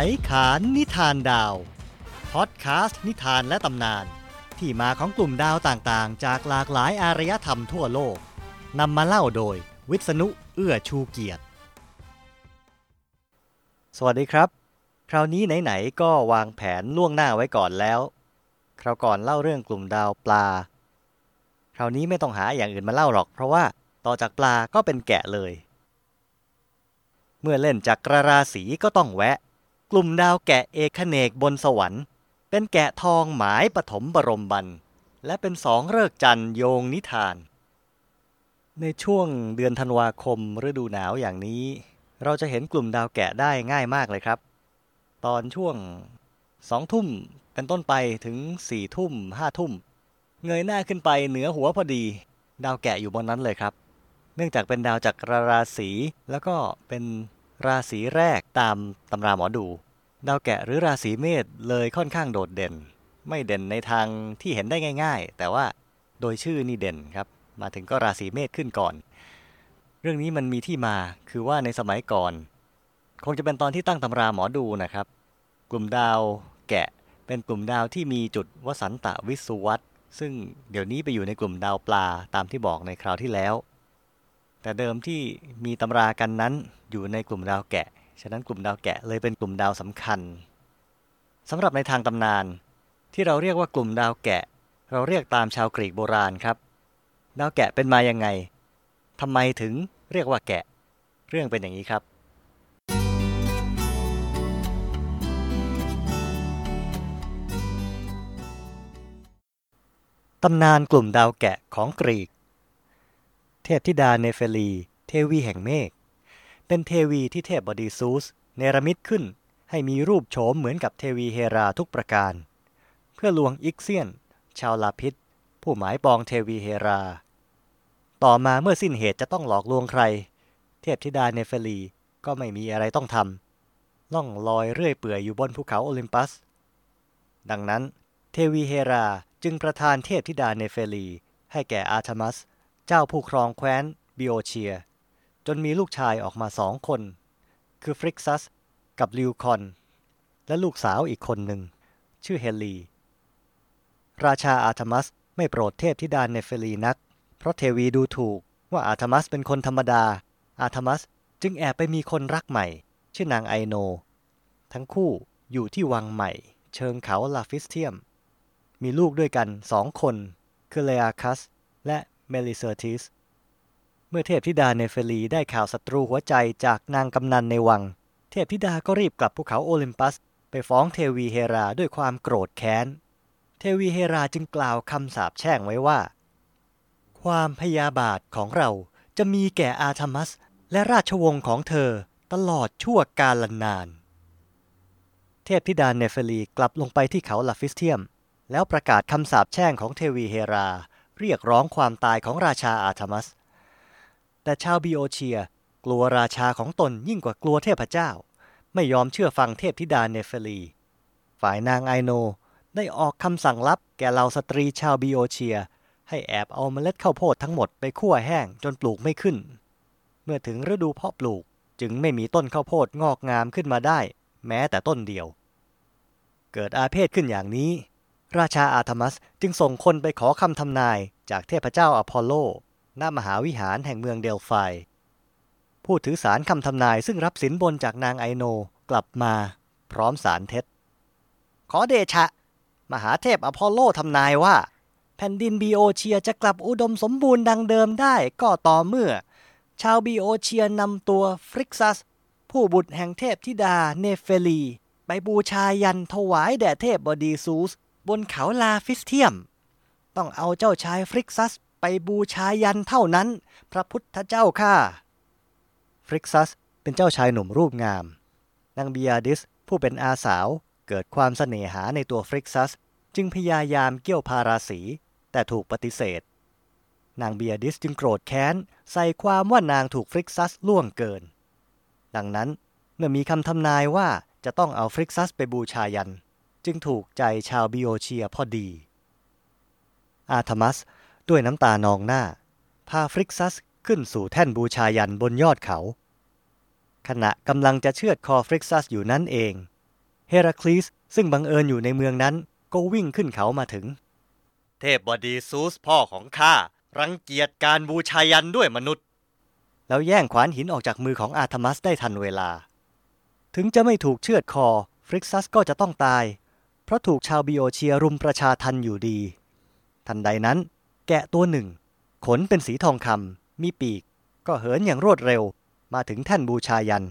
ไขขานนิทานดาวพอดแคสต์นิทานและตำนาน ที่มาของกลุ่มดาวต่างๆ จากหลากหลายอารยธรรมทั่วโลกนำมาเล่าโดย วิษณุเอื้อชูเกียรติ สวัสดีครับ คราวนี้ไหนๆก็วางแผนล่วงหน้าไว้ก่อนแล้ว คราวก่อนเล่าเรื่องกลุ่มดาวปลา คราวนี้ไม่ต้องหาอย่างอื่นมาเล่าหรอก เพราะว่าต่อจากปลาก็เป็นแกะเลย เมื่อเล่นจากกระราศีก็ต้องแวะ กลุ่มดาวแกะเอกเนกบนสวรรค์ เป็นแกะทองหมายปฐมบรมบัน และเป็นสองเลิกจันโยงนิทาน ในช่วงเดือนธันวาคมฤดูหนาวอย่างนี้ เราจะเห็นกลุ่มดาวแกะได้ง่ายมากเลยครับ ตอนช่วงสองทุ่มเป็นต้นไปถึงสี่ทุ่มห้าทุ่ม เงยหน้าขึ้นไปเหนือหัวพอดี ดาวแกะอยู่บนนั้นเลยครับ เนื่องจากเป็นดาวจากรราศีแล้วก็เป็น ราศีแรกตามตำราหมอดู ดาวแกะหรือราศีเมษเลยค่อนข้างโดดเด่น ไม่เด่นในทางที่เห็นได้ง่าย ๆ แต่ว่าโดยชื่อนี่เด่นครับ มาถึงก็ราศีเมษขึ้นก่อน เรื่องนี้มันมีที่มาคือว่าในสมัยก่อน คงจะเป็นตอนที่ตั้งตำราหมอดูนะครับ กลุ่มดาวแกะเป็นกลุ่มดาวที่มีจุดวสันตวิสุวัตซึ่งเดี๋ยวนี้ไปอยู่ในกลุ่มดาวปลาตามที่บอกในคราวที่แล้ว แต่เดิมที่มีตำรากันนั้นอยู่ในกลุ่มดาวแกะ ฉะนั้นกลุ่มดาวแกะเลยเป็นกลุ่มดาวสำคัญสำหรับในทางตำนาน ที่เราเรียกว่ากลุ่มดาวแกะ เราเรียกตามชาวกรีกโบราณครับ ดาวแกะเป็นมายังไงทำไมถึงเรียกว่าแกะ เรื่องเป็นอย่างนี้ครับตำนานกลุ่มดาวแกะของกรีก เทพธิดาเนเฟลี เทวีแห่งเมฆ เป็นเทวีที่เทพบดีซูสเนรมิตขึ้น ให้มีรูปโฉมเหมือนกับเทวีเฮราทุกประการ เพื่อลวงอิกเซียน ชาวลาพิษผู้หมายปองเทวีเฮรา ต่อมาเมื่อสิ้นเหตุจะต้องหลอกลวงใคร เทพธิดาเนเฟลีก็ไม่มีอะไรต้องทำล่องลอยเรื่อยเปื่อยอยู่บนภูเขาโอลิมปัส ดังนั้น เทวีเฮราจึงประทานเทพธิดาเนเฟลี ให้แก่อาร์ทมัส เจ้าผู้ครองแคว้นบิโอเชีย จนมีลูกชายออกมาสองคน คือฟริกซัสกับลิวคอน และลูกสาวอีกคนหนึ่ง ชื่อเฮลี ราชาอาร์ทมัสไม่โปรดเทพธิดาเนเฟลีนัก เพราะเทวีดูถูกว่าอาร์ทมัสเป็นคนธรรมดา อาร์ทมัสจึงแอบไปมีคนรักใหม่ ชื่อนางไอโน ทั้งคู่อยู่ที่วังใหม่ เชิงเขาลาฟิสเทียม มีลูกด้วยกันสองคน คือเลอาคัสและ เมลิเซอร์ติส เมื่อเทพธิดาเนเฟลีได้ข่าวศัตรูหัวใจจากนางกำนันในวัง เทพธิดาก็รีบกลับภูเขาโอลิมปัส ไปฟ้องเทวีเฮราด้วยความโกรธแค้น เทวีเฮราจึงกล่าวคำสาปแช่งไว้ว่า ความพยาบาทของเราจะมีแก่อาธมัส และราชวงศ์ของเธอตลอดชั่วกาลนาน เทพธิดาเนเฟลีกลับลงไปที่เขาลาฟิสเทียม แล้วประกาศคำสาปแช่งของเทวีเฮรา เรียกร้องความตายของราชาอาธมัส แต่ชาวบิโอเชียกลัวราชาของตนยิ่งกว่ากลัวเทพเจ้า ไม่ยอมเชื่อฟังเทพธิดาเนเฟลี ฝ่ายนางไอโนได้ออกคำสั่งลับแก่เหล่าสตรีชาวบิโอเชีย ให้แอบเอาเมล็ดข้าวโพดทั้งหมดไปคั่วแห้งจนปลูกไม่ขึ้น เมื่อถึงฤดูเพาะปลูกจึงไม่มีต้นข้าวโพดงอกงามขึ้นมาได้ แม้แต่ต้นเดียว เกิดอาเพศขึ้นอย่างนี้ ราชาอาธมัสจึงส่งคนไปขอคำทำนายจากเทพเจ้าอพอลโล ณ มหาวิหารแห่งเมืองเดลไฟผู้ถือสารคำทำนายซึ่งรับสินบนจากนางไอโนกลับมา พร้อมสารเท็จ ขอเดชะ มหาเทพอพอลโลทำนายว่า แผ่นดินบีโอเชียจะกลับอุดมสมบูรณ์ดังเดิมได้ก็ต่อเมื่อ ชาวบีโอเชียนำตัวฟริกซัส ผู้บุตรแห่งเทพธิดาเนเฟลี ไปบูชายัญถวายแด่เทพบดีซูส บนเขาลาฟิสเทียม ต้องเอาเจ้าชายฟริกซัสไปบูชายัญเท่านั้น พระพุทธเจ้าข้าฟริกซัสเป็นเจ้าชายหนุ่มรูปงาม นางเบียดิสผู้เป็นอาสาวเกิดความเสน่หาในตัวฟริกซัส จึงพยายามเกี้ยวพาราสี แต่ถูกปฏิเสธ นางเบียดิสจึงโกรธแค้น ใส่ความว่านางถูกฟริกซัสล่วงเกิน ดังนั้นเมื่อมีคำทำนายว่าจะต้องเอาฟริกซัสไปบูชายัญ จึงถูกใจชาวบิโอเชียพอดี อาธมัสด้วยน้ำตานองหน้า พาฟริกซัสขึ้นสู่แท่นบูชายัญบนยอดเขา ขณะกำลังจะเชือดคอฟริกซัสอยู่นั่นเอง เฮราคลีสซึ่งบังเอิญอยู่ในเมืองนั้นก็วิ่งขึ้นเขามาถึง เทพบดีซูสพ่อของข้ารังเกียจการบูชายัญด้วยมนุษย์ แล้วแย่งขวานหินออกจากมือของอาร์ทมัสได้ทันเวลา ถึงจะไม่ถูกเชือดคอ ฟริกซัสก็จะต้องตาย เพราะถูกชาวบิโอเชียรุมประชาทัณฑ์อยู่ดี ทันใดนั้น แกะตัวหนึ่ง ขนเป็นสีทองคำมีปีก ก็เหินอย่างรวดเร็วมาถึงแท่นบูชายัญ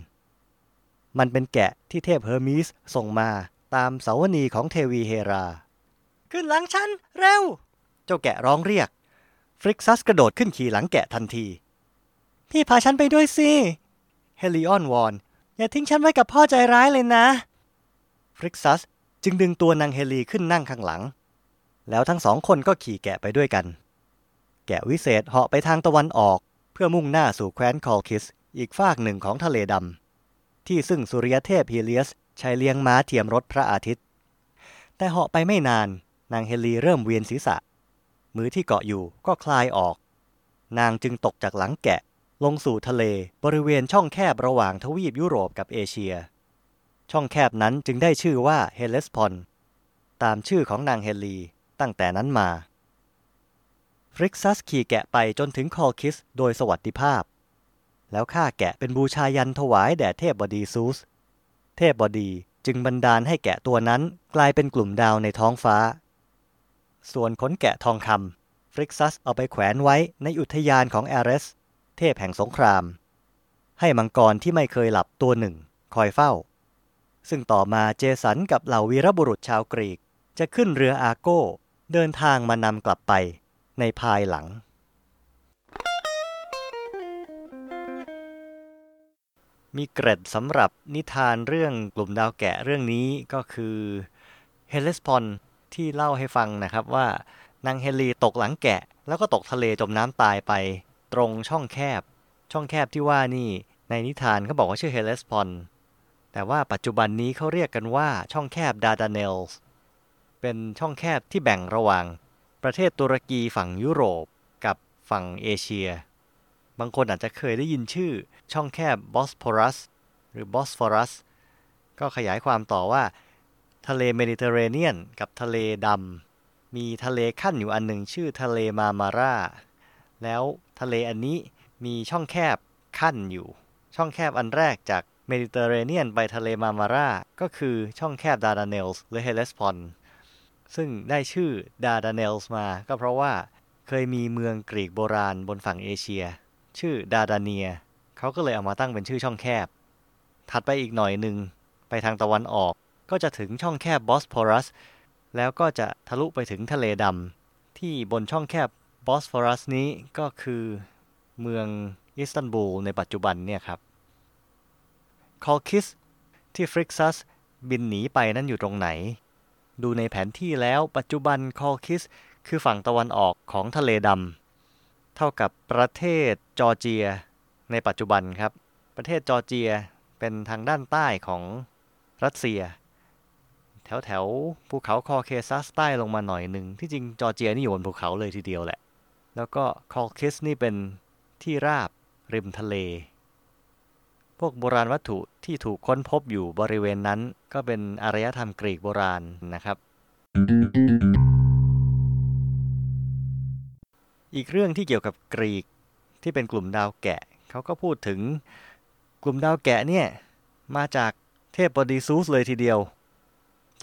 มันเป็นแกะที่เทพเฮอร์มิสส่งมาตามเสาวนีย์ของเทวีเฮรา ขึ้นหลังฉัน เร็ว เจ้าแกะร้องเรียก ฟริกซัสกระโดดขึ้นขี่หลังแกะทันที พี่พาฉันไปด้วยสิ เฮลีอ้อนวอน อย่าทิ้งฉันไว้กับพ่อใจร้ายเลยนะ ฟริกซัส จึงดึงตัวนางเฮลีขึ้นนั่งข้างหลัง แล้วทั้งสองคนก็ขี่แกะไปด้วยกัน แกะวิเศษเหาะไปทางตะวันออกเพื่อมุ่งหน้าสู่แคว้นคอลคิส อีกฝากหนึ่งของทะเลดำที่ซึ่งสุริยเทพฮีเลียสใช้เลี้ยงม้าเทียมรถพระอาทิตย์ แต่เหาะไปไม่นานนางเฮลีเริ่มเวียนศีรษะ มือที่เกาะอยู่ก็คลายออก นางจึงตกจากหลังแกะลงสู่ทะเลบริเวณช่องแคบระหว่างทวีปยุโรปกับเอเชีย ช่องแคบนั้นจึงได้ชื่อว่าเฮเลสพอนตามชื่อของนางเฮลีตั้งแต่นั้นมา ฟริกซัสขี่แกะไปจนถึงคอลคิสโดยสวัสดิภาพ แล้วฆ่าแกะเป็นบูชายัญถวายแด่เทพบดีซูส เทพบดีจึงบันดาลให้แกะตัวนั้นกลายเป็นกลุ่มดาวในท้องฟ้า ส่วนขนแกะทองคำฟริกซัสเอาไปแขวนไว้ในอุทยานของแอเรส เทพแห่งสงคราม ให้มังกรที่ไม่เคยหลับตัวหนึ่ง คอยเฝ้า ซึ่งต่อมาเจสันกับเหล่าวีรบุรุษชาวกรีก จะขึ้นเรืออาโก้ เดินทางมานำกลับไปในภายหลัง มีเกร็ดสำหรับนิทานเรื่องกลุ่มดาวแกะเรื่องนี้ก็คือเฮเลสพอนที่เล่าให้ฟังนะครับว่านางเฮลีตกหลังแกะ แล้วก็ตกทะเลจมน้ำตายไปตรงช่องแคบ ช่องแคบที่ว่านี่ในนิทานเขาบอกว่าชื่อเฮเลสพอน แต่ว่าปัจจุบันนี้เขาเรียกกันว่าช่องแคบดาดาเนลส์เป็นช่องแคบที่แบ่งระหว่าง ประเทศตุรกีฝั่งยุโรปกับฝั่งเอเชีย บางคนอาจจะเคยได้ยินชื่อช่องแคบบอสพอรัสหรือบอสฟอรัสก็ขยายความต่อว่า ทะเลเมดิเตอร์เรเนียนกับทะเลดำมีทะเลคั่นอยู่อันหนึ่งชื่อทะเลมามาราแล้วทะเลอันนี้มีช่องแคบคั่นอยู่ ช่องแคบอันแรกจาก เมดิเตอร์เรเนียนไปทะเลมามาราก็คือช่องแคบดาดาเนลส์หรือเฮเลสพอนซึ่งได้ชื่อดาดาเนลส์มาก็เพราะว่าเคยมีเมืองกรีกโบราณบนฝั่งเอเชีย ชื่อดาดาเนีย เขาก็เลยเอามาตั้งเป็นชื่อช่องแคบ ถัดไปอีกหน่อยหนึ่งไปทางตะวันออกก็จะถึงช่องแคบบอสฟอรัส แล้วก็จะทะลุไปถึงทะเลดำที่บนช่องแคบบอสฟอรัสนี้ก็คือเมืองอิสตันบูลในปัจจุบันเนี่ยครับ คอลคิส ที่ฟริกซัสบินหนีไปนั้นอยู่ตรงไหน ดูในแผนที่แล้วปัจจุบันคอลคิส คือฝั่งตะวันออกของทะเลดำเท่ากับประเทศจอร์เจีย ในปัจจุบันครับ ประเทศจอร์เจียเป็นทางด้านใต้ของรัสเซีย แถวแถวภูเขาคอเคซัสใต้ลงมาหน่อยหนึ่งที่จริงจอร์เจียนี่อยู่บนภูเขาเลยทีเดียวแหละ แล้วก็คอลคิสนี่เป็นที่ราบริมทะเล พวกโบราณวัตถุที่ถูกค้นพบอยู่บริเวณนั้น ก็เป็นอารยธรรมกรีกโบราณนะครับ อีกเรื่องที่เกี่ยวกับกรีกที่เป็นกลุ่มดาวแกะเขาก็พูดถึงกลุ่มดาวแกะเนี่ย มาจากเทพบดีซูสเลยทีเดียว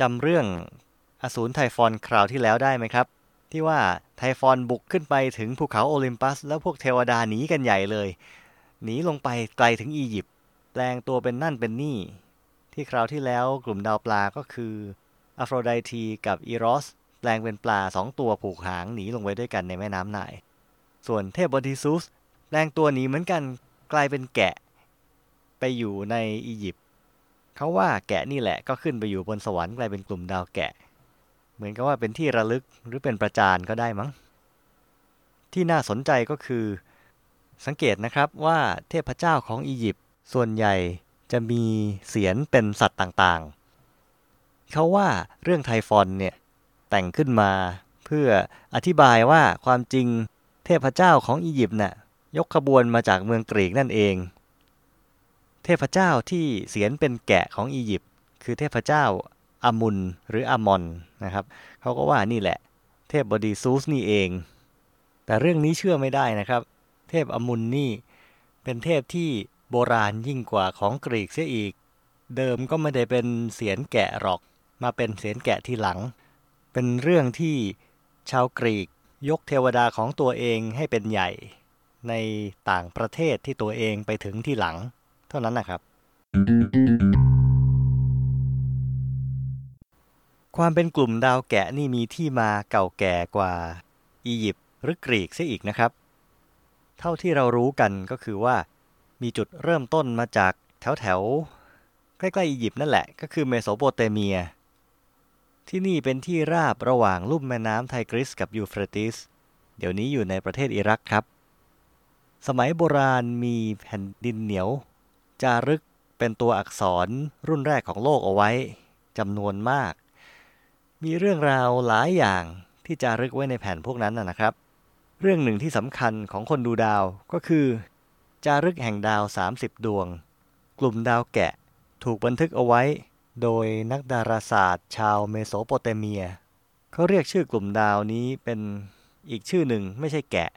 จำเรื่องอสูรไทฟอนคราวที่แล้วได้ไหมครับ ที่ว่าไทฟอนบุกขึ้นไปถึงภูเขาโอลิมปัส แล้วพวกเทวดาหนีกันใหญ่เลยหนีลงไปไกลถึงอียิปต์ แปลงตัวเป็นนั่นเป็นนี่ ที่คราวที่แล้วกลุ่มดาวปลาก็คืออะโฟรไดทีกับอีรอสแปลงเป็นปลาสองตัวผูกหางหนีลงไปด้วยกันในแม่น้ำไนาย ส่วนเทพบดีซูสแปลงตัวหนีเหมือนกันกลายเป็นแกะ ไปอยู่ในอียิปต์เขาว่าแกะนี่แหละก็ขึ้นไปอยู่บนสวรรค์กลายเป็นกลุ่มดาวแกะ เหมือนกับว่าเป็นที่ระลึกหรือเป็นประจานก็ได้มั้ง ที่น่าสนใจก็คือ สังเกตนะครับว่าเทพเจ้าของอียิปต์ ส่วนใหญ่จะมีเสียนเป็นสัตว์ต่างๆ เขาว่าเรื่องไทฟอนเนี่ยแต่งขึ้นมาเพื่ออธิบายว่าความจริงเทพเจ้าของอียิปต์น่ะยกขบวนมาจากเมืองกรีกนั่นเอง เทพเจ้าที่เสียนเป็นแกะของอียิปต์คือเทพเจ้าอามุนหรืออามอนนะครับเขาก็ว่านี่แหละ เทพบดีซูสนี่เอง แต่เรื่องนี้เชื่อไม่ได้นะครับ เทพอามุนนี่เป็นเทพที่ โบราณยิ่งกว่าของกรีกเสียอีก เดิมก็ไม่ได้เป็นเสียนแกะหรอก มาเป็นเสียนแกะทีหลัง เป็นเรื่องที่ชาวกรีกยกเทวดาของตัวเองให้เป็นใหญ่ ในต่างประเทศที่ตัวเองไปถึงที่หลัง เท่านั้นนะครับ ความเป็นกลุ่มดาวแกะนี่มีที่มาเก่าแก่กว่าอียิปต์หรือกรีกเสียอีกนะครับ เท่าที่เรารู้กันก็คือว่า มีจุดเริ่มต้นมาจากแถวแถวใกล้ๆอียิปต์นั่นแหละ ก็คือเมโสโปเตเมีย ที่นี่เป็นที่ราบระหว่างลุ่มแม่น้ำไทกริสกับยูเฟรติส เดี๋ยวนี้อยู่ในประเทศอิรักครับ สมัยโบราณมีแผ่นดินเหนียว จารึกเป็นตัวอักษรรุ่นแรกของโลกเอาไว้จำนวนมาก มีเรื่องราวหลายอย่างที่จารึกไว้ในแผ่นพวกนั้นนะครับ เรื่องหนึ่งที่สำคัญของคนดูดาวก็คือ จารึกแห่งดาว 30 ดวง กลุ่มดาวแกะ ถูกบันทึกเอาไว้ โดยนักดาราศาสตร์ ชาวเมโสโปเตเมีย เขาเรียกชื่อกลุ่มดาวนี้เป็นอีกชื่อหนึ่งไม่ใช่แกะ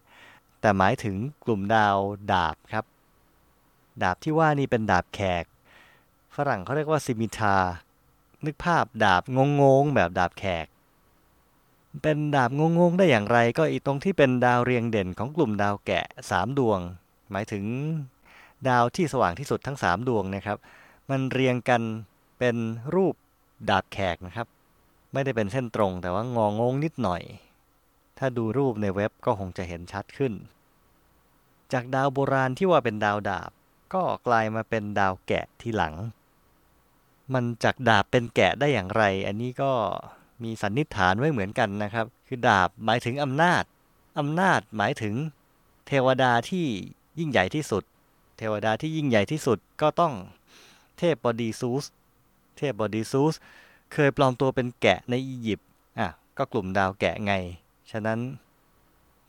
แต่หมายถึงกลุ่มดาวดาบครับ ดาบที่ว่านี่เป็นดาบแขก ฝรั่งเขาเรียกว่า scimitar นึกภาพดาบงงๆแบบดาบแขก เป็นดาบงงๆได้อย่างไรก็อีตรงที่เป็นดาวเรียงเด่นของกลุ่มดาวแกะสามดวง หมายถึงดาวที่สว่างที่สุดทั้งสามดวงนะครับ มันเรียงกันเป็นรูปดาบแขกนะครับ ไม่ได้เป็นเส้นตรงแต่ว่างองงนิดหน่อย ถ้าดูรูปในเว็บก็คงจะเห็นชัดขึ้น จากดาวโบราณที่ว่าเป็นดาวดาบ ก็กลายมาเป็นดาวแกะทีหลัง มันจากดาบเป็นแกะได้อย่างไร อันนี้ก็มีสันนิษฐานไว้เหมือนกันนะครับ คือดาบหมายถึงอำนาจอำนาจหมายถึงเทวดาที่ ยิ่งใหญ่ที่สุด เทวดาที่ยิ่งใหญ่ที่สุดก็ต้องเทพบอดีซูส เทพบอดีซูส เคยปลอมตัวเป็นแกะในอียิปต์อะก็กลุ่มดาวแกะไง ฉะนั้น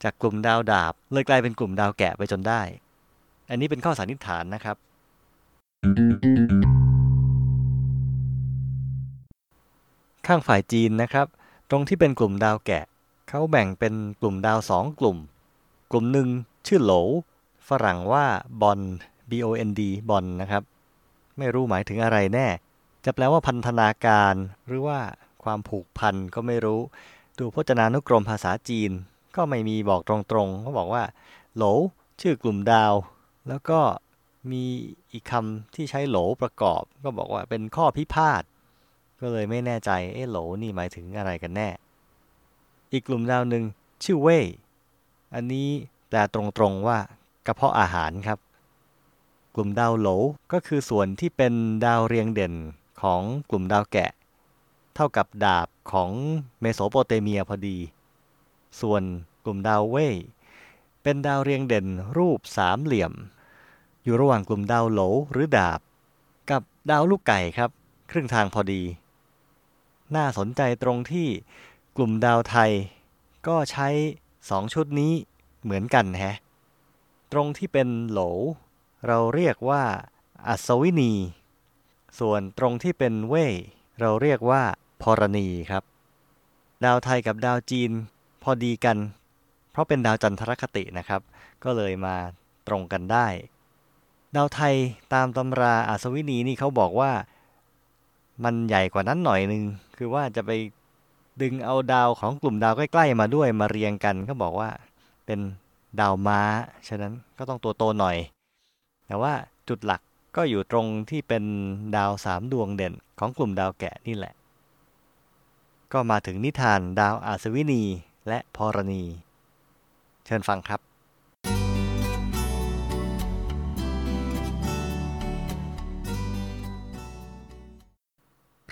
จากกลุ่มดาวดาบเลยกลายเป็นกลุ่มดาวแกะไปจนได้ อันนี้เป็นข้อสันนิษฐานนะครับ ข้างฝ่ายจีนนะครับ ตรงที่เป็นกลุ่มดาวแกะ เขาแบ่งเป็นกลุ่มดาวสองกลุ่ม กลุ่มหนึ่งชื่อโหล ฝรั่งว่าบอน B O N D บอนนะครับ ไม่รู้หมายถึงอะไรแน่ จะแปลว่าพันธนาการหรือว่าความผูกพันก็ไม่รู้ ดูพจนานุกรมภาษาจีน ก็ไม่มีบอกตรงๆเขาบอกว่า โหล ชื่อกลุ่มดาว แล้วก็มีอีกคำที่ใช้โหลประกอบ ก็บอกว่าเป็นข้อพิพาทก็เลยไม่แน่ใจ เอ๊โหลนี่หมายถึงอะไรกันแน่ อีกกลุ่มดาวหนึ่งชื่อเว่ยอันนี้แปลตรงๆว่า กระเพาะอาหารครับ กลุ่มดาวโหลก็คือส่วนที่เป็นดาวเรียงเด่นของกลุ่มดาวแกะ เท่ากับดาบของเมโสโปเตเมียพอดี ส่วนกลุ่มดาวเว่ยเป็นดาวเรียงเด่นรูปสามเหลี่ยม อยู่ระหว่างกลุ่มดาวโหลหรือดาบ กับดาวลูกไก่ครับ ครึ่งทางพอดี น่าสนใจตรงที่กลุ่มดาวไทยก็ใช้สองชุดนี้เหมือนกันแฮะ ตรงที่เป็นโหล เราเรียกว่า อัศวินี ส่วนตรงที่เป็นเว่ยเราเรียกว่าพรณีครับ ดาวไทยกับดาวจีนพอดีกัน เพราะเป็นดาวจันทรคตินะครับ ก็เลยมาตรงกันได้ ดาวไทยตามตำราอัศวินีนี่เขาบอกว่า มันใหญ่กว่านั้นหน่อยนึง คือว่าจะไปดึงเอาดาวของกลุ่มดาวใกล้ ๆ มาด้วยมาเรียงกันเขาบอกว่าเป็น ดาวม้า ฉะนั้นก็ต้องตัวโตหน่อย แต่ว่าจุดหลักก็อยู่ตรงที่เป็นดาวสามดวงเด่นของกลุ่มดาวแกะนี่แหละ ก็มาถึงนิทานดาวอาศวินีและพรณี เชิญฟังครับ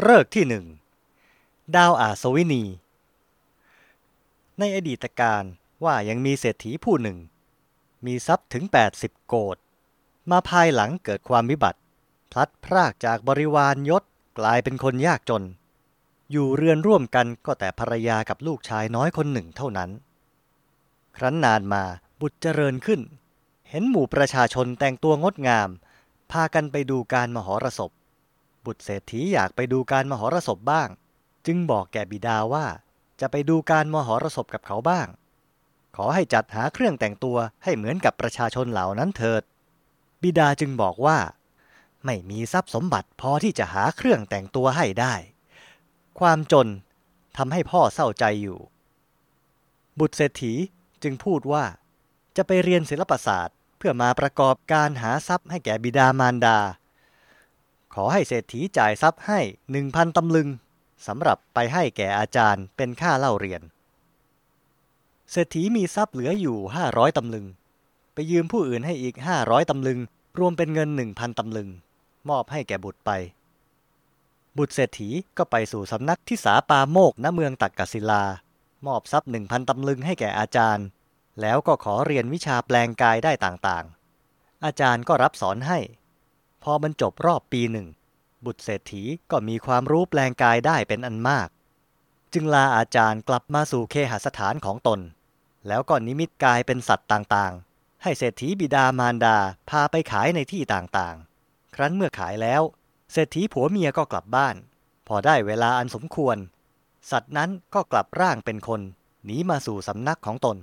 เลิกที่หนึ่งดาวอาศวินี ในอดีตการ ว่ายังมีเศรษฐีผู้หนึ่ง มีทรัพย์ถึง 80 โกดมาภายหลังเกิดความวิบัติ พลัดพรากจากบริวารยศกลายเป็นคนยากจน อยู่เรือนร่วมกันก็แต่ภรรยากับลูกชายน้อยคนหนึ่งเท่านั้น ครั้นนานมาบุตรเจริญขึ้น เห็นหมู่ประชาชนแต่งตัวงดงาม พากันไปดูการมหรสพ บุตรเศรษฐีอยากไปดูการมหรสพบ้าง จึงบอกแก่บิดาว่าจะไปดูการมหรสพกับเขาบ้าง ขอให้จัดหาเครื่องแต่งตัวให้เหมือนกับประชาชนเหล่านั้นเถิด บิดาจึงบอกว่า ไม่มีทรัพย์สมบัติพอที่จะหาเครื่องแต่งตัวให้ได้ ความจนทำให้พ่อเศร้าใจอยู่ บุตรเศรษฐีจึงพูดว่า จะไปเรียนศิลปศาสตร์เพื่อมาประกอบการหาทรัพย์ให้แก่บิดามารดา ขอให้เศรษฐีจ่ายทรัพย์ให้หนึ่งพันตำลึงสำหรับไปให้แก่อาจารย์เป็นค่าเล่าเรียน เศรษฐีมีทรัพย์เหลืออยู่ห้าร้อยตำลึง ไปยืมผู้อื่นให้อีกห้าร้อยตำลึง รวมเป็นเงินหนึ่งพันตำลึง มอบให้แก่บุตรไป บุตรเศรษฐีก็ไปสู่สำนักที่สาปาโมกณเมืองตักกศิลา มอบทรัพย์หนึ่งพันตำลึงให้แก่อาจารย์ แล้วก็ขอเรียนวิชาแปลงกายได้ต่างๆ อาจารย์ก็รับสอนให้ พอบรรจบรอบปีหนึ่ง บุตรเศรษฐีก็มีความรู้แปลงกายได้เป็นอันมาก จึงลาอาจารย์กลับมาสู่เคหสถานของตน แล้วก็นิมิตกายเป็นสัตว์ต่างๆ ให้เศรษฐีบิดามารดาพาไปขายในที่ต่างๆ ครั้นเมื่อขายแล้ว เศรษฐีผัวเมียก็กลับบ้าน พอได้เวลาอันสมควร สัตว์นั้นก็กลับร่างเป็นคนหนีมาสู่สำนักของตน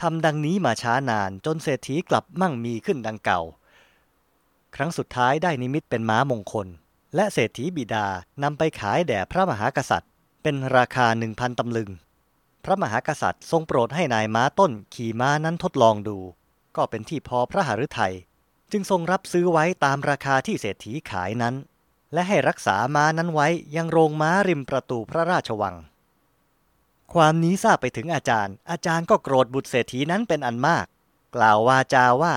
ทำดังนี้มาช้านานจนเศรษฐีกลับมั่งมีขึ้นดังเก่า ครั้งสุดท้ายได้นิมิตเป็นม้ามงคล และเศรษฐีบิดานำไปขายแด่พระมหากษัตริย์ เป็นราคาหนึ่งพันตำลึง พระมหากษัตริย์ทรงโปรดให้นายม้าต้นขี่ม้านั้นทดลองดู ก็เป็นที่พอพระหฤทัยจึงทรงรับซื้อไว้ตามราคาที่เศรษฐีขายนั้น และให้รักษาม้านั้นไว้ยังโรงม้าริมประตูพระราชวัง ความนี้ทราบไปถึงอาจารย์ อาจารย์ก็โกรธบุตรเศรษฐีนั้นเป็นอันมาก กล่าววาจาว่า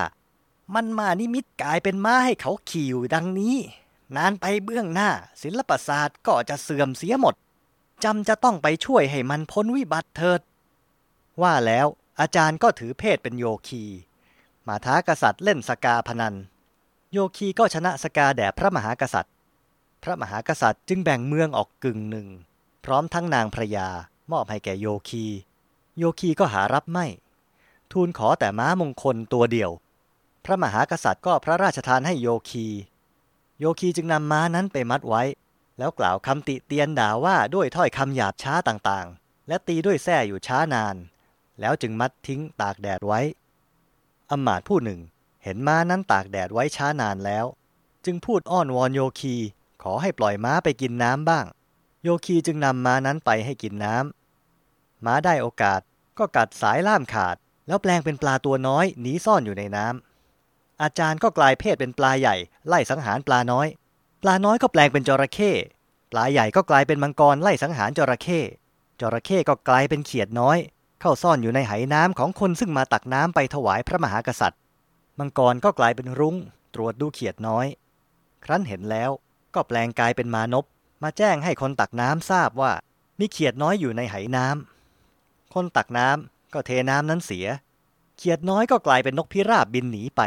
มันมานิมิตกายเป็นม้าให้เขาขี่อยู่ดังนี้ นานไปเบื้องหน้า ศิลปศาสตร์ก็จะเสื่อมเสียหมด จำจะต้องไปช่วยให้มันพ้นวิบัติเถิด ว่าแล้วอาจารย์ก็ถือเพศเป็นโยคี มาท้ากษัตริย์เล่นสกาพนัน โยคีก็ชนะสกาแด่พระมหากษัตริย์ พระมหากษัตริย์จึงแบ่งเมืองออกกึ่งหนึ่ง พร้อมทั้งนางพระยามอบให้แก่โยคี โยคีก็หารับไม่ ทูลขอแต่ม้ามงคลตัวเดียว พระมหากษัตริย์ก็พระราชทานให้โยคี โยคีจึงนำม้านั้นไปมัดไว้ แล้วกล่าวคำติเตียนด่าว่าด้วยถ้อยคำหยาบช้าต่างๆ และตีด้วยแส้อยู่ช้านาน แล้วจึงมัดทิ้งตากแดดไว้อำมาตผู้หนึ่ง เห็นม้านั้นตากแดดไว้ช้านานแล้ว จึงพูดอ้อนวอนโยคี ขอให้ปล่อยม้าไปกินน้ำบ้าง โยคีจึงนำม้านั้นไปให้กินน้ำม้าได้โอกาสก็กัดสายล่ามขาด แล้วแปลงเป็นปลาตัวน้อยหนีซ่อนอยู่ในน้ำอาจารย์ก็กลายเพศเป็นปลาใหญ่ไล่สังหารปลาน้อย ปลาน้อยก็แปลงเป็นจระเข้ปลาใหญ่ก็กลายเป็นมังกรไล่สังหารจระเข้จระเข้ก็กลายเป็นเขียดน้อย เข้าซ่อนอยู่ในไหน้ำของคนซึ่งมาตักน้ำไปถวายพระมหากษัตริย์ มังกรก็กลายเป็นรุ้ง ตรวจดูเขียดน้อย ครั้นเห็นแล้วก็แปลงกายเป็นมานพมาแจ้งให้คนตักน้ำทราบว่ามีเขียดน้อยอยู่ในไหน้ำคนตักน้ำก็เทน้ำนั้นเสีย เขียดน้อยก็กลายเป็นนกพิราบบินหนีไป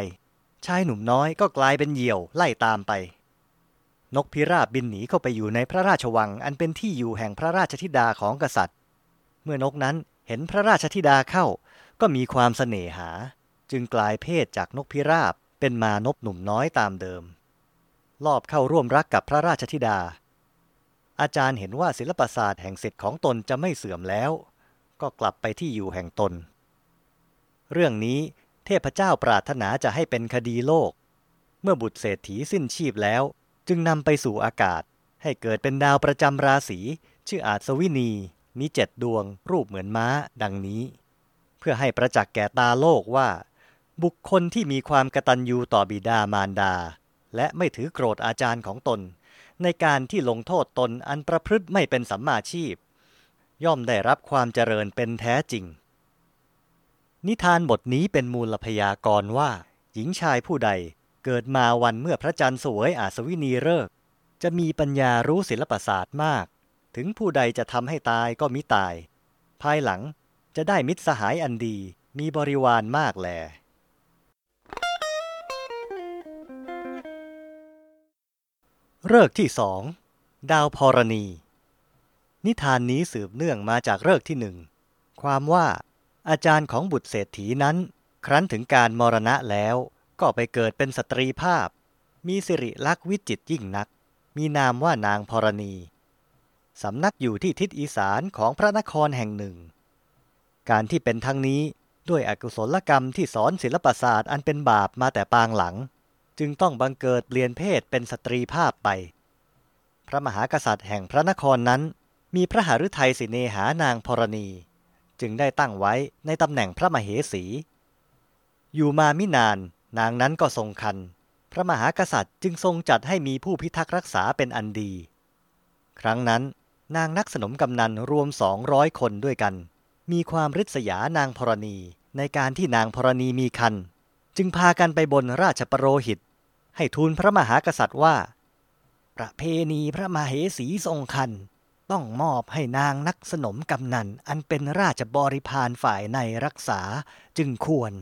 ชายหนุ่มน้อยก็กลายเป็นเหยี่ยวไล่ตามไป นกพิราบบินหนีเข้าไปอยู่ในพระราชวัง อันเป็นที่อยู่แห่งพระราชธิดาของกษัตริย์ เมื่อนกนั้นเห็นพระราชธิดาเข้า ก็มีความเสน่หา จึงกลายเพศจากนกพิราบเป็นมานพหนุ่มน้อยตามเดิมรอบเข้าร่วมรักกับพระราชธิดา อาจารย์เห็นว่าศิลปศาสตร์แห่งสิทธิ์ของตนจะไม่เสื่อมแล้ว ก็กลับไปที่อยู่แห่งตน เรื่องนี้เทพเจ้าปรารถนาจะให้เป็นคดีโลก เมื่อบุตรเศรษฐีสิ้นชีพแล้ว จึงนำไปสู่อากาศ ให้เกิดเป็นดาวประจำราศี ชื่ออาสวินี มีเจ็ดดวง รูปเหมือนม้า ดังนี้ เพื่อให้ประจักษ์แก่ตาโลกว่า บุคคลที่มีความกตัญญูต่อบิดามารดา และไม่ถือโกรธอาจารย์ของตน ในการที่ลงโทษตนอันประพฤติไม่เป็นสัมมาชีพ ย่อมได้รับความเจริญเป็นแท้จริง นิทานบทนี้เป็นมูลพยากรณ์ว่า หญิงชายผู้ใด เกิดมาวันเมื่อพระจันทร์สวยอาสวินีฤกษ์จะมีปัญญารู้ศิลปศาสตร์มาก ถึงผู้ใดจะทำให้ตายก็มิตาย ภายหลังจะได้มิตรสหายอันดีมีบริวารมากแล เลิกที่สองดาวพรณี นิทานนี้สืบเนื่องมาจากฤกษ์ที่หนึ่ง ความว่าอาจารย์ของบุตรเศรษฐีนั้น ครั้นถึงการมรณะแล้ว ก็ไปเกิดเป็นสตรีภาพ มีสิริลักษณ์วิจิตรยิ่งนัก มีนามว่านางภรณี สำนักอยู่ที่ทิศอีสานของพระนครแห่งหนึ่ง การที่เป็นทั้งนี้ด้วยอกุศลกรรมที่สอนศิลปศาสตร์อันเป็นบาปมาแต่ปางหลัง จึงต้องบังเกิดเปลี่ยนเพศเป็นสตรีภาพไป พระมหากษัตริย์แห่งพระนครนั้น มีพระหฤทัยสิเนหานางพรณี จึงได้ตั้งไว้ในตำแหน่งพระมเหสี อยู่มาไมินาน นางนั้นก็ทรงคัน พระมหากษัตริย์จึงทรงจัดให้มีผู้พิทักษ์รักษาเป็นอันดี ครั้งนั้นนางนักสนมกำนันรวมสองร้อยคนด้วยกัน มีความริษยานางพรณีในการที่นางพรณีมีคัน จึงพากันไปบนราชประโรหิต ให้ทูลพระมหากษัตริย์ว่า ประเพณีพระมเหสีทรงคัน ต้องมอบให้นางนักสนมกำนันอันเป็นราชบริพารฝ่ายในรักษาจึงควร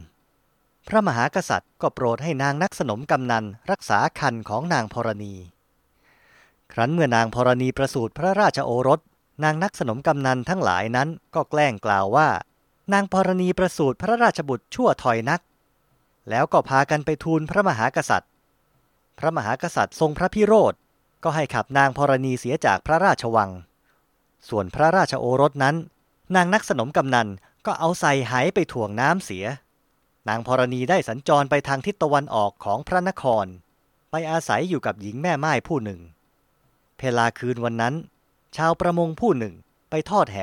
พระมหากษัตริย์ก็โปรดให้นางนักสนมกำนันรักษาคันของนางพรณี ครั้นเมื่อนางพรณีประสูติพระราชโอรส นางนักสนมกำนันทั้งหลายนั้นก็แกล้งกล่าวว่า นางพรณีประสูติพระราชบุตรชั่วถอยนัก แล้วก็พากันไปทูลพระมหากษัตริย์ พระมหากษัตริย์ทรงพระพิโรธก็ให้ขับนางพรณีเสียจากพระราชวัง ส่วนพระราชโอรสนั้น นางนักสนมกำนันก็เอาใส่ไหไปถ่วงน้ำเสีย นางพรณีได้สัญจรไปทางทิศตะวันออกของพระนคร ไปอาศัยอยู่กับหญิงแม่ไม้ผู้หนึ่ง เพลาคืนวันนั้น ชาวประมงผู้หนึ่งไปทอดแห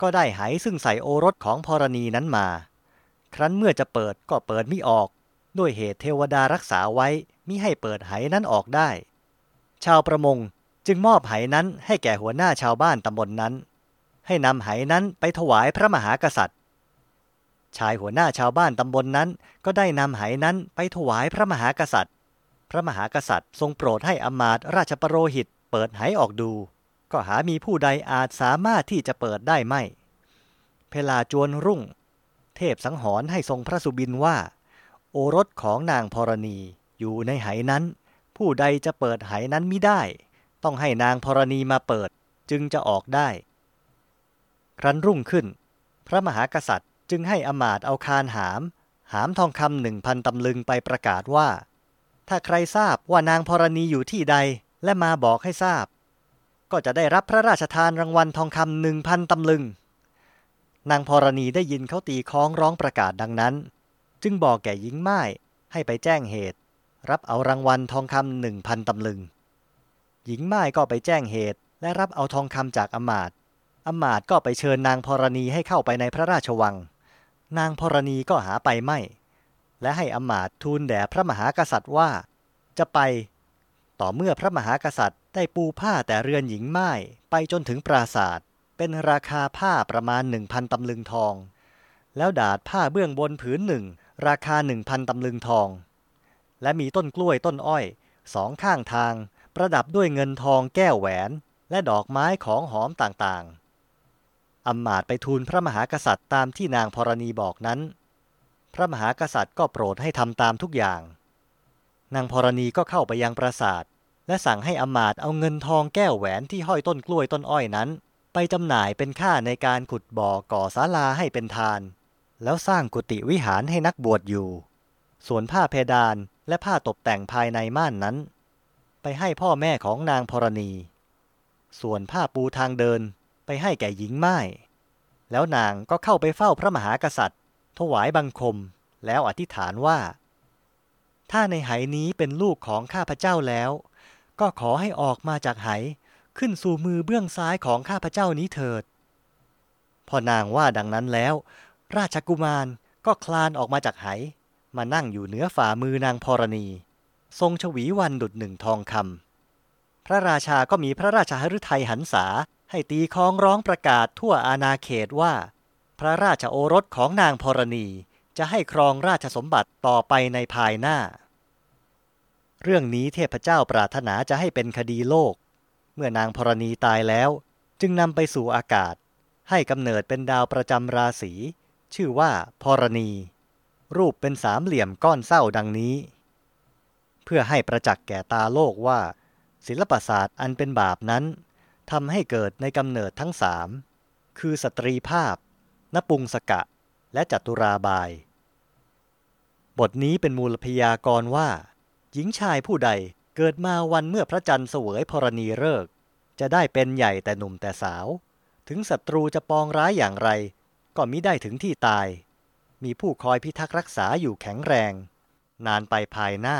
ก็ได้ไหซึ่งใส่โอรสของพรณีนั้นมา ครั้นเมื่อจะเปิดก็เปิดมิออก ด้วยเหตุเทวดารักษาไว้มิให้เปิดไหนั้นออกได้ ชาวประมงจึงมอบไหนั้นให้แก่หัวหน้าชาวบ้านตำบลนนั้น ให้นำไหนั้นไปถวายพระมหากษัตริย์ ชายหัวหน้าชาวบ้านตำบลนนั้น ก็ได้นำไหนั้นไปถวายพระมหากษัตริย์ พระมหากษัตริย์ทรงโปรดให้อมาตราชปรโรหิต เปิดไหออกดู ก็หามีผู้ใดอาจสามารถที่จะเปิดได้ไม่ เพลาจวนรุ่ง เทพสังหรณ์ให้ทรงพระสุบินว่า โอรสของนางพรณีอยู่ในไหนั้น ผู้ใดจะเปิดไหนั้นไมิได้ ต้องให้นางพรณีมาเปิดจึงจะออกได้ ครั้นรุ่งขึ้น พระมหากษัตริย์ จึงให้อมาตเอาคานหาม หามทองคำหนึ่งพันตำลึงไปประกาศว่า ถ้าใครทราบว่านางพรณีอยู่ที่ใดและมาบอกให้ทราบ ก็จะได้รับพระราชทานรางวัลทองคำหนึ่งพันตำลึง นางพรณีได้ยินเขาตีคล้องร้องประกาศดังนั้น จึงบอกแก่หญิงไม้ให้ไปแจ้งเหตุ รับเอารางวัลทองคำหนึ่งพันตำลึง หญิงไม้ก็ไปแจ้งเหตุและรับเอาทองคำจากอมาตอมาตก็ไปเชิญนางพรณีให้เข้าไปในพระราชวัง นางพรณีก็หาไปไม่ และให้อมาตทูลแด่พระมหากษัตริย์ว่า จะไป ต่อเมื่อพระมหากษัตริย์ได้ปูผ้าแต่เรือนหญิงไม้ไปจนถึงปราศาสตร์เป็นราคาผ้าประมาณหนึ่งพันตำลึงทอง แล้วดาดผ้าเบื้องบนผืนหนึ่งราคาหนึ่งพันตำลึงทอง และมีต้นกล้วยต้นอ้อยสองข้างทาง ประดับด้วยเงินทองแก้วแหวน และดอกไม้ของหอมต่างๆ อำมาตย์ไปทูลพระมหากษัตริย์ตามที่นางพรณีบอกนั้น พระมหากษัตริย์ก็โปรดให้ทำตามทุกอย่าง นางพรณีก็เข้าไปยังปราสาท และสั่งให้อำมาตย์เอาเงินทองแก้วแหวนที่ห้อยต้นกล้วยต้นอ้อยนั้น ไปจำหน่ายเป็นค่าในการขุดบ่อก่อศาลาให้เป็นทาน แล้วสร้างกุฏิวิหารให้นักบวชอยู่ ส่วนผ้าเพดานและผ้าตกแต่งภายในม่านนั้น ไปให้พ่อแม่ของนางพรณี ส่วนผ้าปูทางเดิน ไปให้แก่หญิงไม้แล้วนางก็เข้าไปเฝ้าพระมหากษัตริย์ ถวายบังคม แล้วอธิษฐานว่า ถ้าในไหนี้เป็นลูกของข้าพเจ้าแล้ว ก็ขอให้ออกมาจากไหขึ้นสู่มือเบื้องซ้ายของข้าพเจ้านี้เถิด พอนางว่าดังนั้นแล้ว ราชกุมารก็คลานออกมาจากไห มานั่งอยู่เหนือฝ่ามือนางพรณี ทรงฉวีวันดุดหนึ่งทองคำพระราชาก็มีพระราชหฤทัยหันษา ให้ตีค้องร้องประกาศทั่วอาณาเขตว่า พระราชโอรสของนางพรณีจะให้ครองราชสมบัติต่อไปในภายหน้า เรื่องนี้เทพเจ้าปรารถนาจะให้เป็นคดีโลก เมื่อนางพรณีตายแล้ว จึงนำไปสู่อากาศ ให้กำเนิดเป็นดาวประจำราศี ชื่อว่าพรณี รูปเป็นสามเหลี่ยมก้อนเศร้าดังนี้ เพื่อให้ประจักษ์แก่ตาโลกว่า ศิลปศาสตร์อันเป็นบาปนั้น ทำให้เกิดในกำเนิดทั้งสามคือสตรีภาพ นปุงสกะ และจัตุราบาย บทนี้เป็นมูลพยากรณ์ว่า หญิงชายผู้ใดเกิดมาวันเมื่อพระจันทร์เสวยพรณีฤกษ์จะได้เป็นใหญ่แต่หนุ่มแต่สาว ถึงศัตรูจะปองร้ายอย่างไร ก็มิได้ถึงที่ตาย มีผู้คอยพิทักษ์รักษาอยู่แข็งแรง นานไปภายหน้า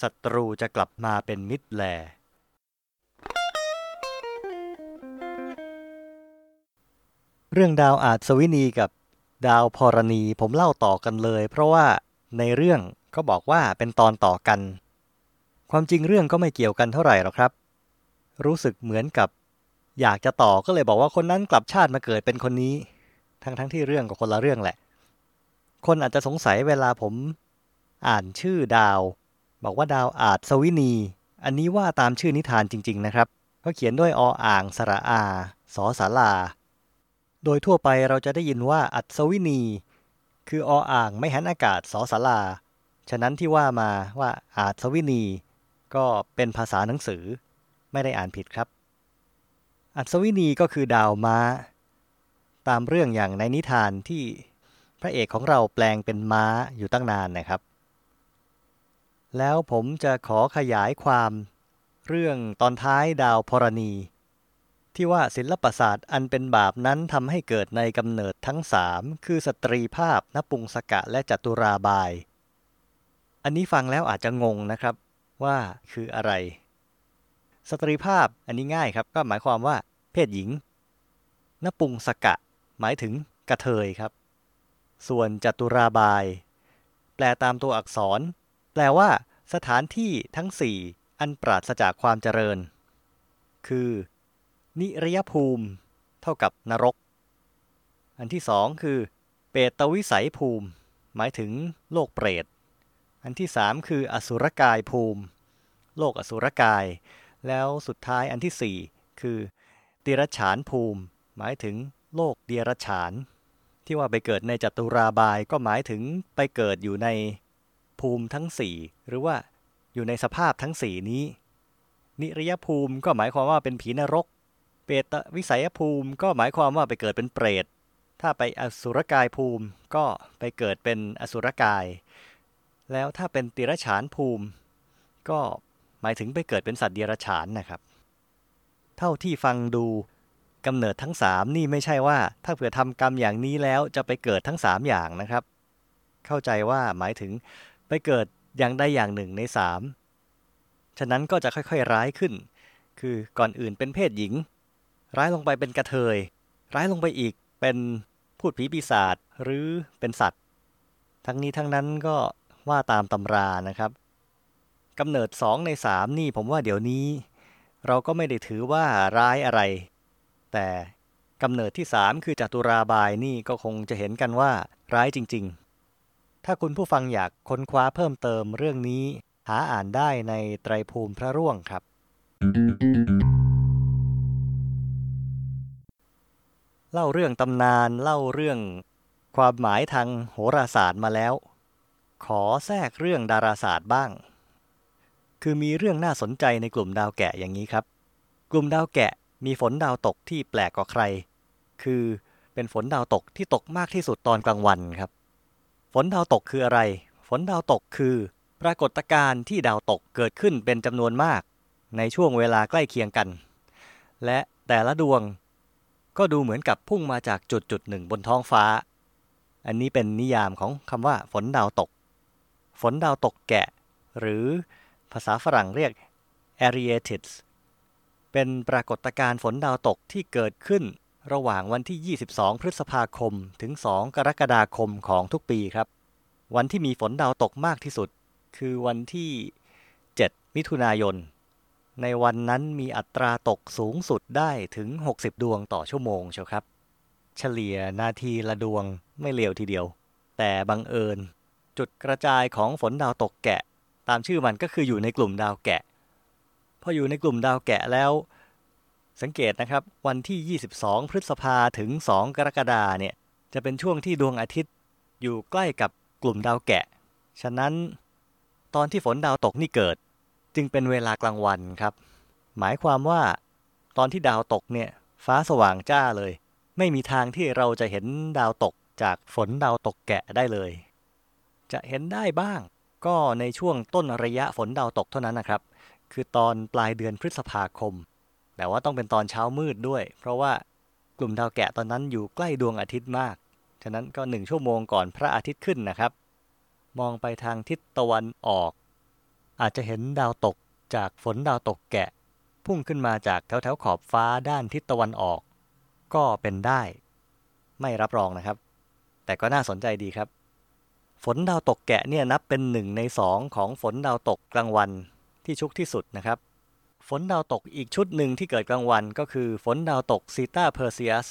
ศัตรูจะกลับมาเป็นมิตรแล เรื่องดาวอาจสวินีกับดาวพรณีผมเล่าต่อกันเลย เพราะว่าในเรื่องก็บอกว่าเป็นตอนต่อกัน ความจริงเรื่องก็ไม่เกี่ยวกันเท่าไหร่หรอกครับ รู้สึกเหมือนกับ อยากจะต่อก็เลยบอกว่าคนนั้นกลับชาติมาเกิดเป็นคนนี้ ทั้งทั้งที่เรื่องกับคนละเรื่องแหละ คนอาจจะสงสัยเวลาผม อ่านชื่อดาว บอกว่าดาวอาจสวินี อันนี้ว่าตามชื่อนิทานจริง ๆ นะครับ ก็เขียนด้วยออ่างสระอา สอสาลา โดยทั่วไปเราจะได้ยินว่าอัศวินี คือออ่างไม่หันอากาศสอสาลาฉะนั้นที่ว่ามาว่าอาจสวินี ก็เป็นภาษาหนังสือ ไม่ได้อ่านผิดครับ อัศวินีก็คือดาวม้า ตามเรื่องอย่างในนิทานที่พระเอกของเราแปลงเป็นม้าอยู่ตั้งนานนะครับ แล้วผมจะขอขยายความเรื่องตอนท้ายดาวพรณี ที่ว่าศิลปศาสตร์อันเป็นบาปนั้นทำให้เกิดในกำเนิดทั้งสามคือสตรีภาพนปุงสกะและจัตุราบาย อันนี้ฟังแล้วอาจจะงงนะครับว่าคืออะไร สตรีภาพอันนี้ง่ายครับ ก็หมายความว่า เพศหญิงนปุงสกะ หมายถึงกระเทยครับ ส่วนจัตุราบาย แปลตามตัวอักษร แปลว่า สถานที่ทั้งสี่อันปราศจากความเจริญ คือ นิรยภูมิ เท่ากับนรก อันที่สองคือ เปตวิสัยภูมิ หมายถึงโลกเปรต อันที่สามคืออสุรกายภูมิ โลกอสุรกาย แล้วสุดท้ายอันที่สี่คือติรฉานภูมิ หมายถึงโลกเดียรฉาน ที่ว่าไปเกิดในจัตุราบายก็หมายถึงไปเกิดอยู่ในภูมิทั้งสี่หรือว่าอยู่ในสภาพทั้งสี่นี้ นิรยภูมิก็หมายความว่าเป็นผีนรก เปตวิสัยภูมิก็หมายความว่าไปเกิดเป็นเปรต ถ้าไปอสุรกายภูมิก็ไปเกิดเป็นอสุรกาย แล้วถ้าเป็นติรฉานภูมิ ก็หมายถึงไปเกิดเป็นสัตว์เดรัจฉานนะครับ เท่าที่ฟังดูกำเนิดทั้งสามนี่ไม่ใช่ว่า ถ้าเผื่อทำกรรมอย่างนี้แล้วจะไปเกิดทั้งสามอย่างนะครับ เข้าใจว่าหมายถึงไปเกิดอย่างใดอย่างหนึ่งในสามฉะนั้นก็จะค่อยๆร้ายขึ้น คือก่อนอื่นเป็นเพศหญิง ร้ายลงไปเป็นกระเทย ร้ายลงไปอีกเป็นพูดผีปีศาจหรือเป็นสัตว์ ทั้งนี้ทั้งนั้นก็ว่าตามตำรานะครับกำเนิดสองในสามนี่ผมว่าเดี๋ยวนี้ เราก็ไม่ได้ถือว่าร้ายอะไร แต่กำเนิดที่สามคือจัตุราบายนี่ก็คงจะเห็นกันว่าร้ายจริง ๆ ถ้าคุณผู้ฟังอยากค้นคว้าเพิ่มเติมเรื่องนี้ หาอ่านได้ในไตรภูมิพระร่วงครับ เล่าเรื่องตำนานเล่าเรื่องความหมายทางโหราศาสตร์มาแล้ว ขอแทรกเรื่องดาราศาสตร์บ้าง คือมีเรื่องน่าสนใจในกลุ่มดาวแกะอย่างนี้ครับ กลุ่มดาวแกะมีฝนดาวตกที่แปลกกว่าใคร คือเป็นฝนดาวตกที่ตกมากที่สุดตอนกลางวันครับ ฝนดาวตกคืออะไร ฝนดาวตกคือ ปรากฏการณ์ที่ดาวตกเกิดขึ้นเป็นจำนวนมาก ในช่วงเวลาใกล้เคียงกัน และแต่ละดวง ก็ดูเหมือนกับพุ่งมาจากจุดจุดหนึ่งบนท้องฟ้า อันนี้เป็นนิยามของคำว่าฝนดาวตก ฝนดาวตกแกะ หรือภาษาฝรั่งเรียก Arietids เป็นปรากฏการณ์ฝนดาวตกที่เกิดขึ้นระหว่างวันที่ 22 พฤษภาคม ถึง 2 กรกฎาคมของทุกปีครับ วันที่มีฝนดาวตกมากที่สุด คือวันที่ 7 มิถุนายน ในวันนั้นมีอัตราตกสูงสุดได้ถึง 60 ดวงต่อชั่วโมงเชียวครับ เฉลี่ยนาทีละดวงไม่เลวทีเดียว แต่บังเอิญ จุดกระจายของฝนดาวตกแกะ ตามชื่อมันก็คืออยู่ในกลุ่มดาวแกะ พออยู่ในกลุ่มดาวแกะแล้ว สังเกตนะครับ วันที่ 22 พฤษภาถึง 2 กรกฎาเนี่ย จะเป็นช่วงที่ดวงอาทิตย์ อยู่ใกล้กับกลุ่มดาวแกะ ฉะนั้น ตอนที่ฝนดาวตกนี่เกิด จึงเป็นเวลากลางวันครับ หมายความว่า ตอนที่ดาวตกเนี่ย ฟ้าสว่างจ้าเลย ไม่มีทางที่เราจะเห็นดาวตกจากฝนดาวตกแกะได้เลย จะเห็นได้บ้าง ก็ในช่วงต้นระยะฝนดาวตกเท่านั้นนะครับ คือตอนปลายเดือนพฤษภาคม แต่ว่าต้องเป็นตอนเช้ามืดด้วย เพราะว่ากลุ่มดาวแกะตอนนั้นอยู่ใกล้ดวงอาทิตย์มาก ฉะนั้นก็หนึ่งชั่วโมงก่อนพระอาทิตย์ขึ้นนะครับ มองไปทางทิศตะวันออก อาจจะเห็นดาวตกจากฝนดาวตกแกะ พุ่งขึ้นมาจากแถวแถวขอบฟ้าด้านทิศตะวันออก ก็เป็นได้ ไม่รับรองนะครับ แต่ก็น่าสนใจดีครับ ฝนดาวตกแกะเนี่ยนับเป็นหนึ่งในสองของฝนดาวตกกลางวันที่ชุกที่สุดนะครับ ฝนดาวตกอีกชุดหนึ่งที่เกิดกลางวันก็คือฝนดาวตกซีตาเพอร์เซียส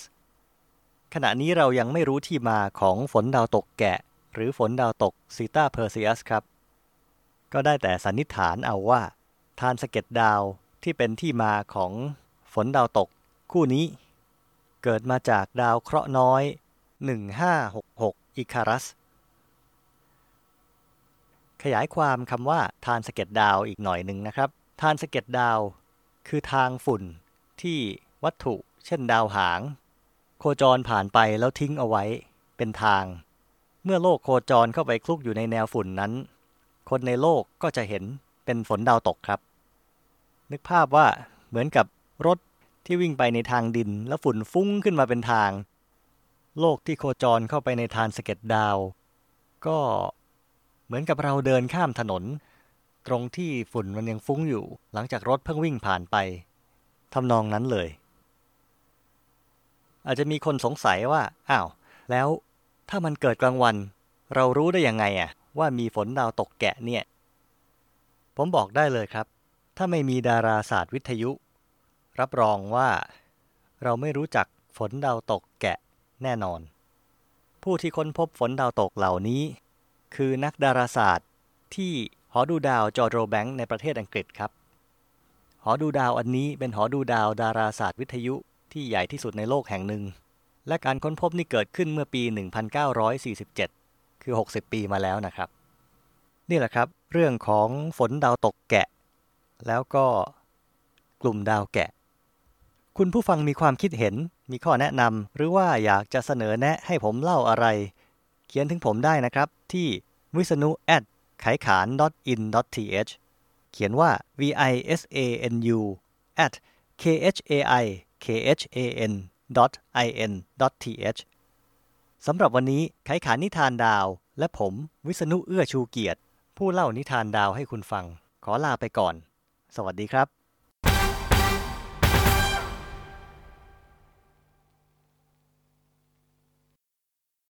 ขณะนี้เรายังไม่รู้ที่มาของฝนดาวตกแกะ หรือฝนดาวตกซีตาเพอร์เซียสครับ ก็ได้แต่สันนิษฐานเอาว่าธารสะเก็ดดาวที่เป็นที่มาของฝนดาวตกคู่นี้ เกิดมาจากดาวเคราะห์น้อย 1566 อิคารัส ขยายความคำว่าทานสะเก็ดดาวอีกหน่อยหนึ่งนะครับ ทานสะเก็ดดาว คือทางฝุ่นที่วัตถุเช่นดาวหาง โคจรผ่านไปแล้วทิ้งเอาไว้เป็นทาง เมื่อโลกโคจรเข้าไปคลุกอยู่ในแนวฝุ่นนั้น คนในโลกก็จะเห็นเป็นฝนดาวตกครับ นึกภาพว่าเหมือนกับรถที่วิ่งไปในทางดิน แล้วฝุ่นฟุ้งขึ้นมาเป็นทาง โลกที่โคจรเข้าไปในทานสะเก็ดดาว ก็เหมือนกับเราเดินข้ามถนน ตรงที่ฝุ่นมันยังฟุ้งอยู่ หลังจากรถเพิ่งวิ่งผ่านไปทำนองนั้นเลย อาจจะมีคนสงสัยว่าอ้าวแล้วถ้ามันเกิดกลางวัน เรารู้ได้ยังไงอะ ว่ามีฝนดาวตกแกะเนี่ย ผมบอกได้เลยครับ ถ้าไม่มีดาราศาสตร์วิทยุ รับรองว่า เราไม่รู้จักฝนดาวตกแกะแน่นอน ผู้ที่ค้นพบฝนดาวตกเหล่านี้ คือนักดาราศาสตร์ที่หอดูดาวจอร์โดแบงค์ในประเทศอังกฤษครับ หอดูดาวอันนี้เป็นหอดูดาวดาราศาสตร์วิทยุที่ใหญ่ที่สุดในโลกแห่งหนึ่ง และการค้นพบนี่เกิดขึ้นเมื่อปี 1947 คือ 60 ปีมาแล้วนะครับ นี่แหละครับ เรื่องของฝนดาวตกแกะ แล้วก็กลุ่มดาวแกะ คุณผู้ฟังมีความคิดเห็น มีข้อแนะนำหรือว่าอยากจะเสนอแนะให้ผมเล่าอะไร เขียนถึงผมได้นะครับ ที่วิษณุ at ไขขาน in th เขียนว่า v i s a n u at k h a i k h a n i n th สำหรับวันนี้ไขขานนิทานดาว และผมวิษณุเอื้อชูเกียรติ ผู้เล่านิทานดาวให้คุณฟัง ขอลาไปก่อน สวัสดีครับ